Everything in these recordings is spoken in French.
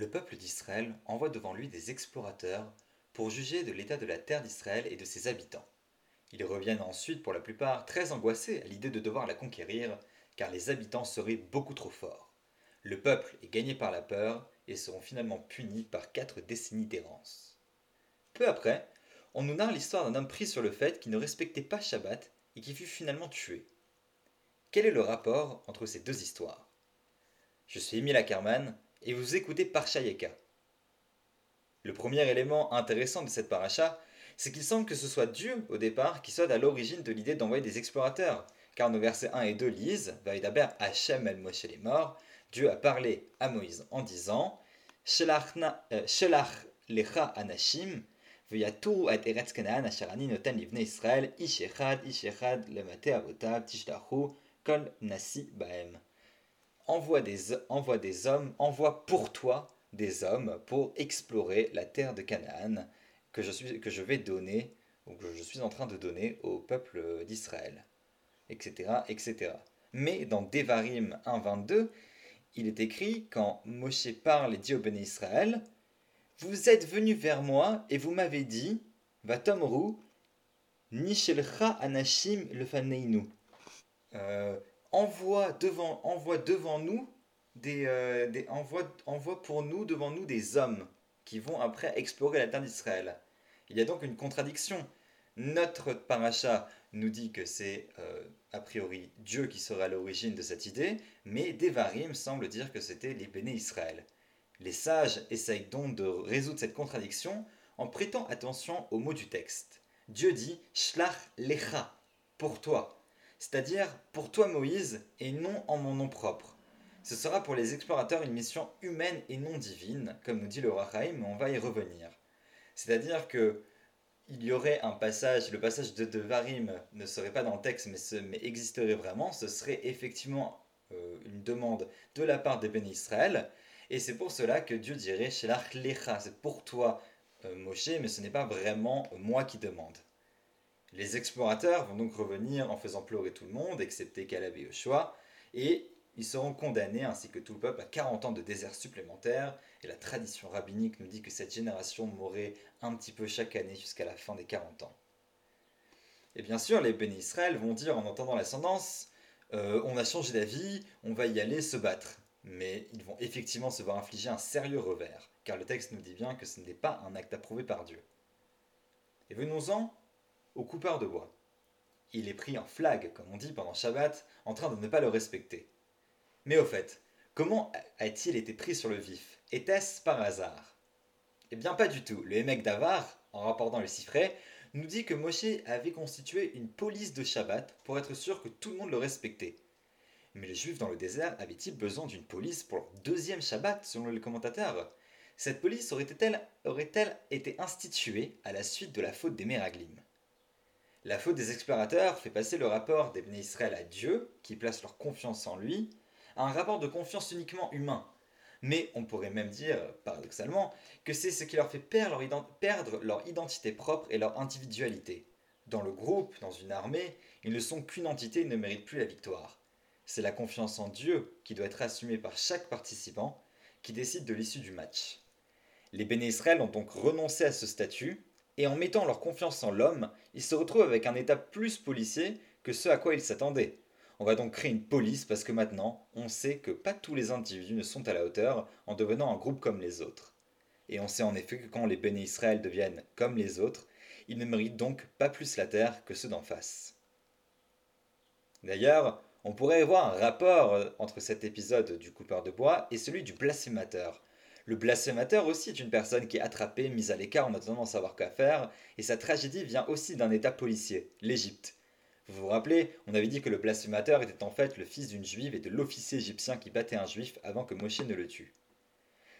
le peuple d'Israël envoie devant lui des explorateurs pour juger de l'état de la terre d'Israël et de ses habitants. Ils reviennent ensuite pour la plupart très angoissés à l'idée de devoir la conquérir, car les habitants seraient beaucoup trop forts. Le peuple est gagné par la peur et seront finalement punis par quatre décennies d'errance. Peu après, on nous narre l'histoire d'un homme pris sur le fait qu'il ne respectait pas Shabbat et qui fut finalement tué. Quel est le rapport entre ces deux histoires? Je suis Emile Ackerman et vous écoutez Parshayeka. Le premier élément intéressant de cette paracha, c'est qu'il semble que ce soit Dieu au départ qui soit à l'origine de l'idée d'envoyer des explorateurs, car nos versets 1 et 2 lisent Hachem el Moshe les morts, Dieu a parlé à Moïse en disant Shelach lecha anashim, kol nasi baem envoie des, envoie des hommes, envoie pour toi des hommes pour explorer la terre de Canaan que je, suis, que je vais donner, ou que je suis en train de donner au peuple d'Israël, etc., etc. Mais dans Devarim 1.22, il est écrit, quand Moshe parle et dit au béni Israël, Vous êtes venus vers moi et vous m'avez dit, Vatomru, Nishelcha Anashim le euh, envoie devant, envoie devant nous des, euh, des envoie, envoie, pour nous devant nous des hommes qui vont après explorer la terre d'Israël. Il y a donc une contradiction. Notre paracha nous dit que c'est euh, a priori Dieu qui sera à l'origine de cette idée, mais Devarim semble dire que c'était les béné Israël. Les sages essayent donc de résoudre cette contradiction en prêtant attention aux mots du texte. Dieu dit Shlach lecha, pour toi c'est-à-dire pour toi Moïse et non en mon nom propre. Ce sera pour les explorateurs une mission humaine et non divine, comme nous dit le Rachaim, mais on va y revenir. C'est-à-dire que il y aurait un passage, le passage de Devarim ne serait pas dans le texte, mais, mais existerait vraiment, ce serait effectivement euh, une demande de la part des bénis Israël, et c'est pour cela que Dieu dirait c'est pour toi euh, Moshe, mais ce n'est pas vraiment moi qui demande. Les explorateurs vont donc revenir en faisant pleurer tout le monde, excepté Caleb et Yoshua, et ils seront condamnés, ainsi que tout le peuple, à 40 ans de désert supplémentaire, et la tradition rabbinique nous dit que cette génération mourrait un petit peu chaque année jusqu'à la fin des 40 ans. Et bien sûr, les bénis Israël vont dire en entendant l'ascendance euh, on a changé d'avis, on va y aller se battre. Mais ils vont effectivement se voir infliger un sérieux revers, car le texte nous dit bien que ce n'est pas un acte approuvé par Dieu. Et venons-en au coupeur de bois. Il est pris en flag, comme on dit pendant Shabbat, en train de ne pas le respecter. Mais au fait, comment a-t-il été pris sur le vif? Était-ce par hasard? Eh bien pas du tout. Le Hémec d'Avar, en rapportant le cifret, nous dit que Moshe avait constitué une police de Shabbat pour être sûr que tout le monde le respectait. Mais les Juifs dans le désert avaient-ils besoin d'une police pour leur deuxième Shabbat, selon les commentateurs? Cette police aurait-elle aurait été instituée à la suite de la faute des Meraglim la faute des explorateurs fait passer le rapport des Israël à Dieu, qui place leur confiance en lui, à un rapport de confiance uniquement humain. Mais on pourrait même dire, paradoxalement, que c'est ce qui leur fait perdre leur, perdre leur identité propre et leur individualité. Dans le groupe, dans une armée, ils ne sont qu'une entité et ne méritent plus la victoire. C'est la confiance en Dieu qui doit être assumée par chaque participant qui décide de l'issue du match. Les Béné Israël ont donc renoncé à ce statut et en mettant leur confiance en l'homme, ils se retrouvent avec un état plus policier que ce à quoi ils s'attendaient. On va donc créer une police parce que maintenant, on sait que pas tous les individus ne sont à la hauteur en devenant un groupe comme les autres. Et on sait en effet que quand les béné Israël deviennent comme les autres, ils ne méritent donc pas plus la terre que ceux d'en face. D'ailleurs, on pourrait voir un rapport entre cet épisode du coupeur de bois et celui du blasphémateur, le blasphémateur aussi est une personne qui est attrapée, mise à l'écart en attendant de savoir quoi faire, et sa tragédie vient aussi d'un état policier, l'Égypte. Vous vous rappelez, on avait dit que le blasphémateur était en fait le fils d'une juive et de l'officier égyptien qui battait un juif avant que Moshe ne le tue.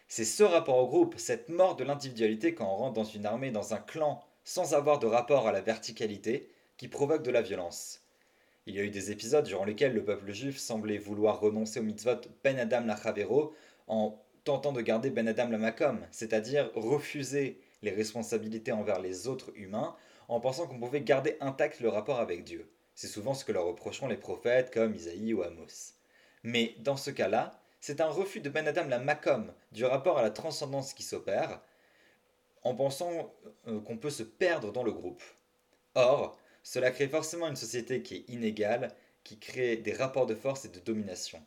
C'est ce rapport au groupe, cette mort de l'individualité quand on rentre dans une armée, dans un clan, sans avoir de rapport à la verticalité, qui provoque de la violence. Il y a eu des épisodes durant lesquels le peuple juif semblait vouloir renoncer au mitzvot Ben Adam Lachavero en tentant de garder Ben Adam Lamakom, c'est-à-dire refuser les responsabilités envers les autres humains en pensant qu'on pouvait garder intact le rapport avec Dieu. C'est souvent ce que leur reprocheront les prophètes comme Isaïe ou Amos. Mais dans ce cas-là, c'est un refus de Ben Adam la Macom du rapport à la transcendance qui s'opère, en pensant euh, qu'on peut se perdre dans le groupe. Or, cela crée forcément une société qui est inégale, qui crée des rapports de force et de domination.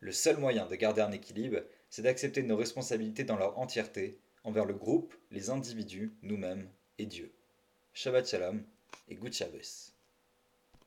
Le seul moyen de garder un équilibre, c'est d'accepter nos responsabilités dans leur entièreté, envers le groupe, les individus, nous-mêmes et Dieu. Shabbat Shalom et Good Shabbos.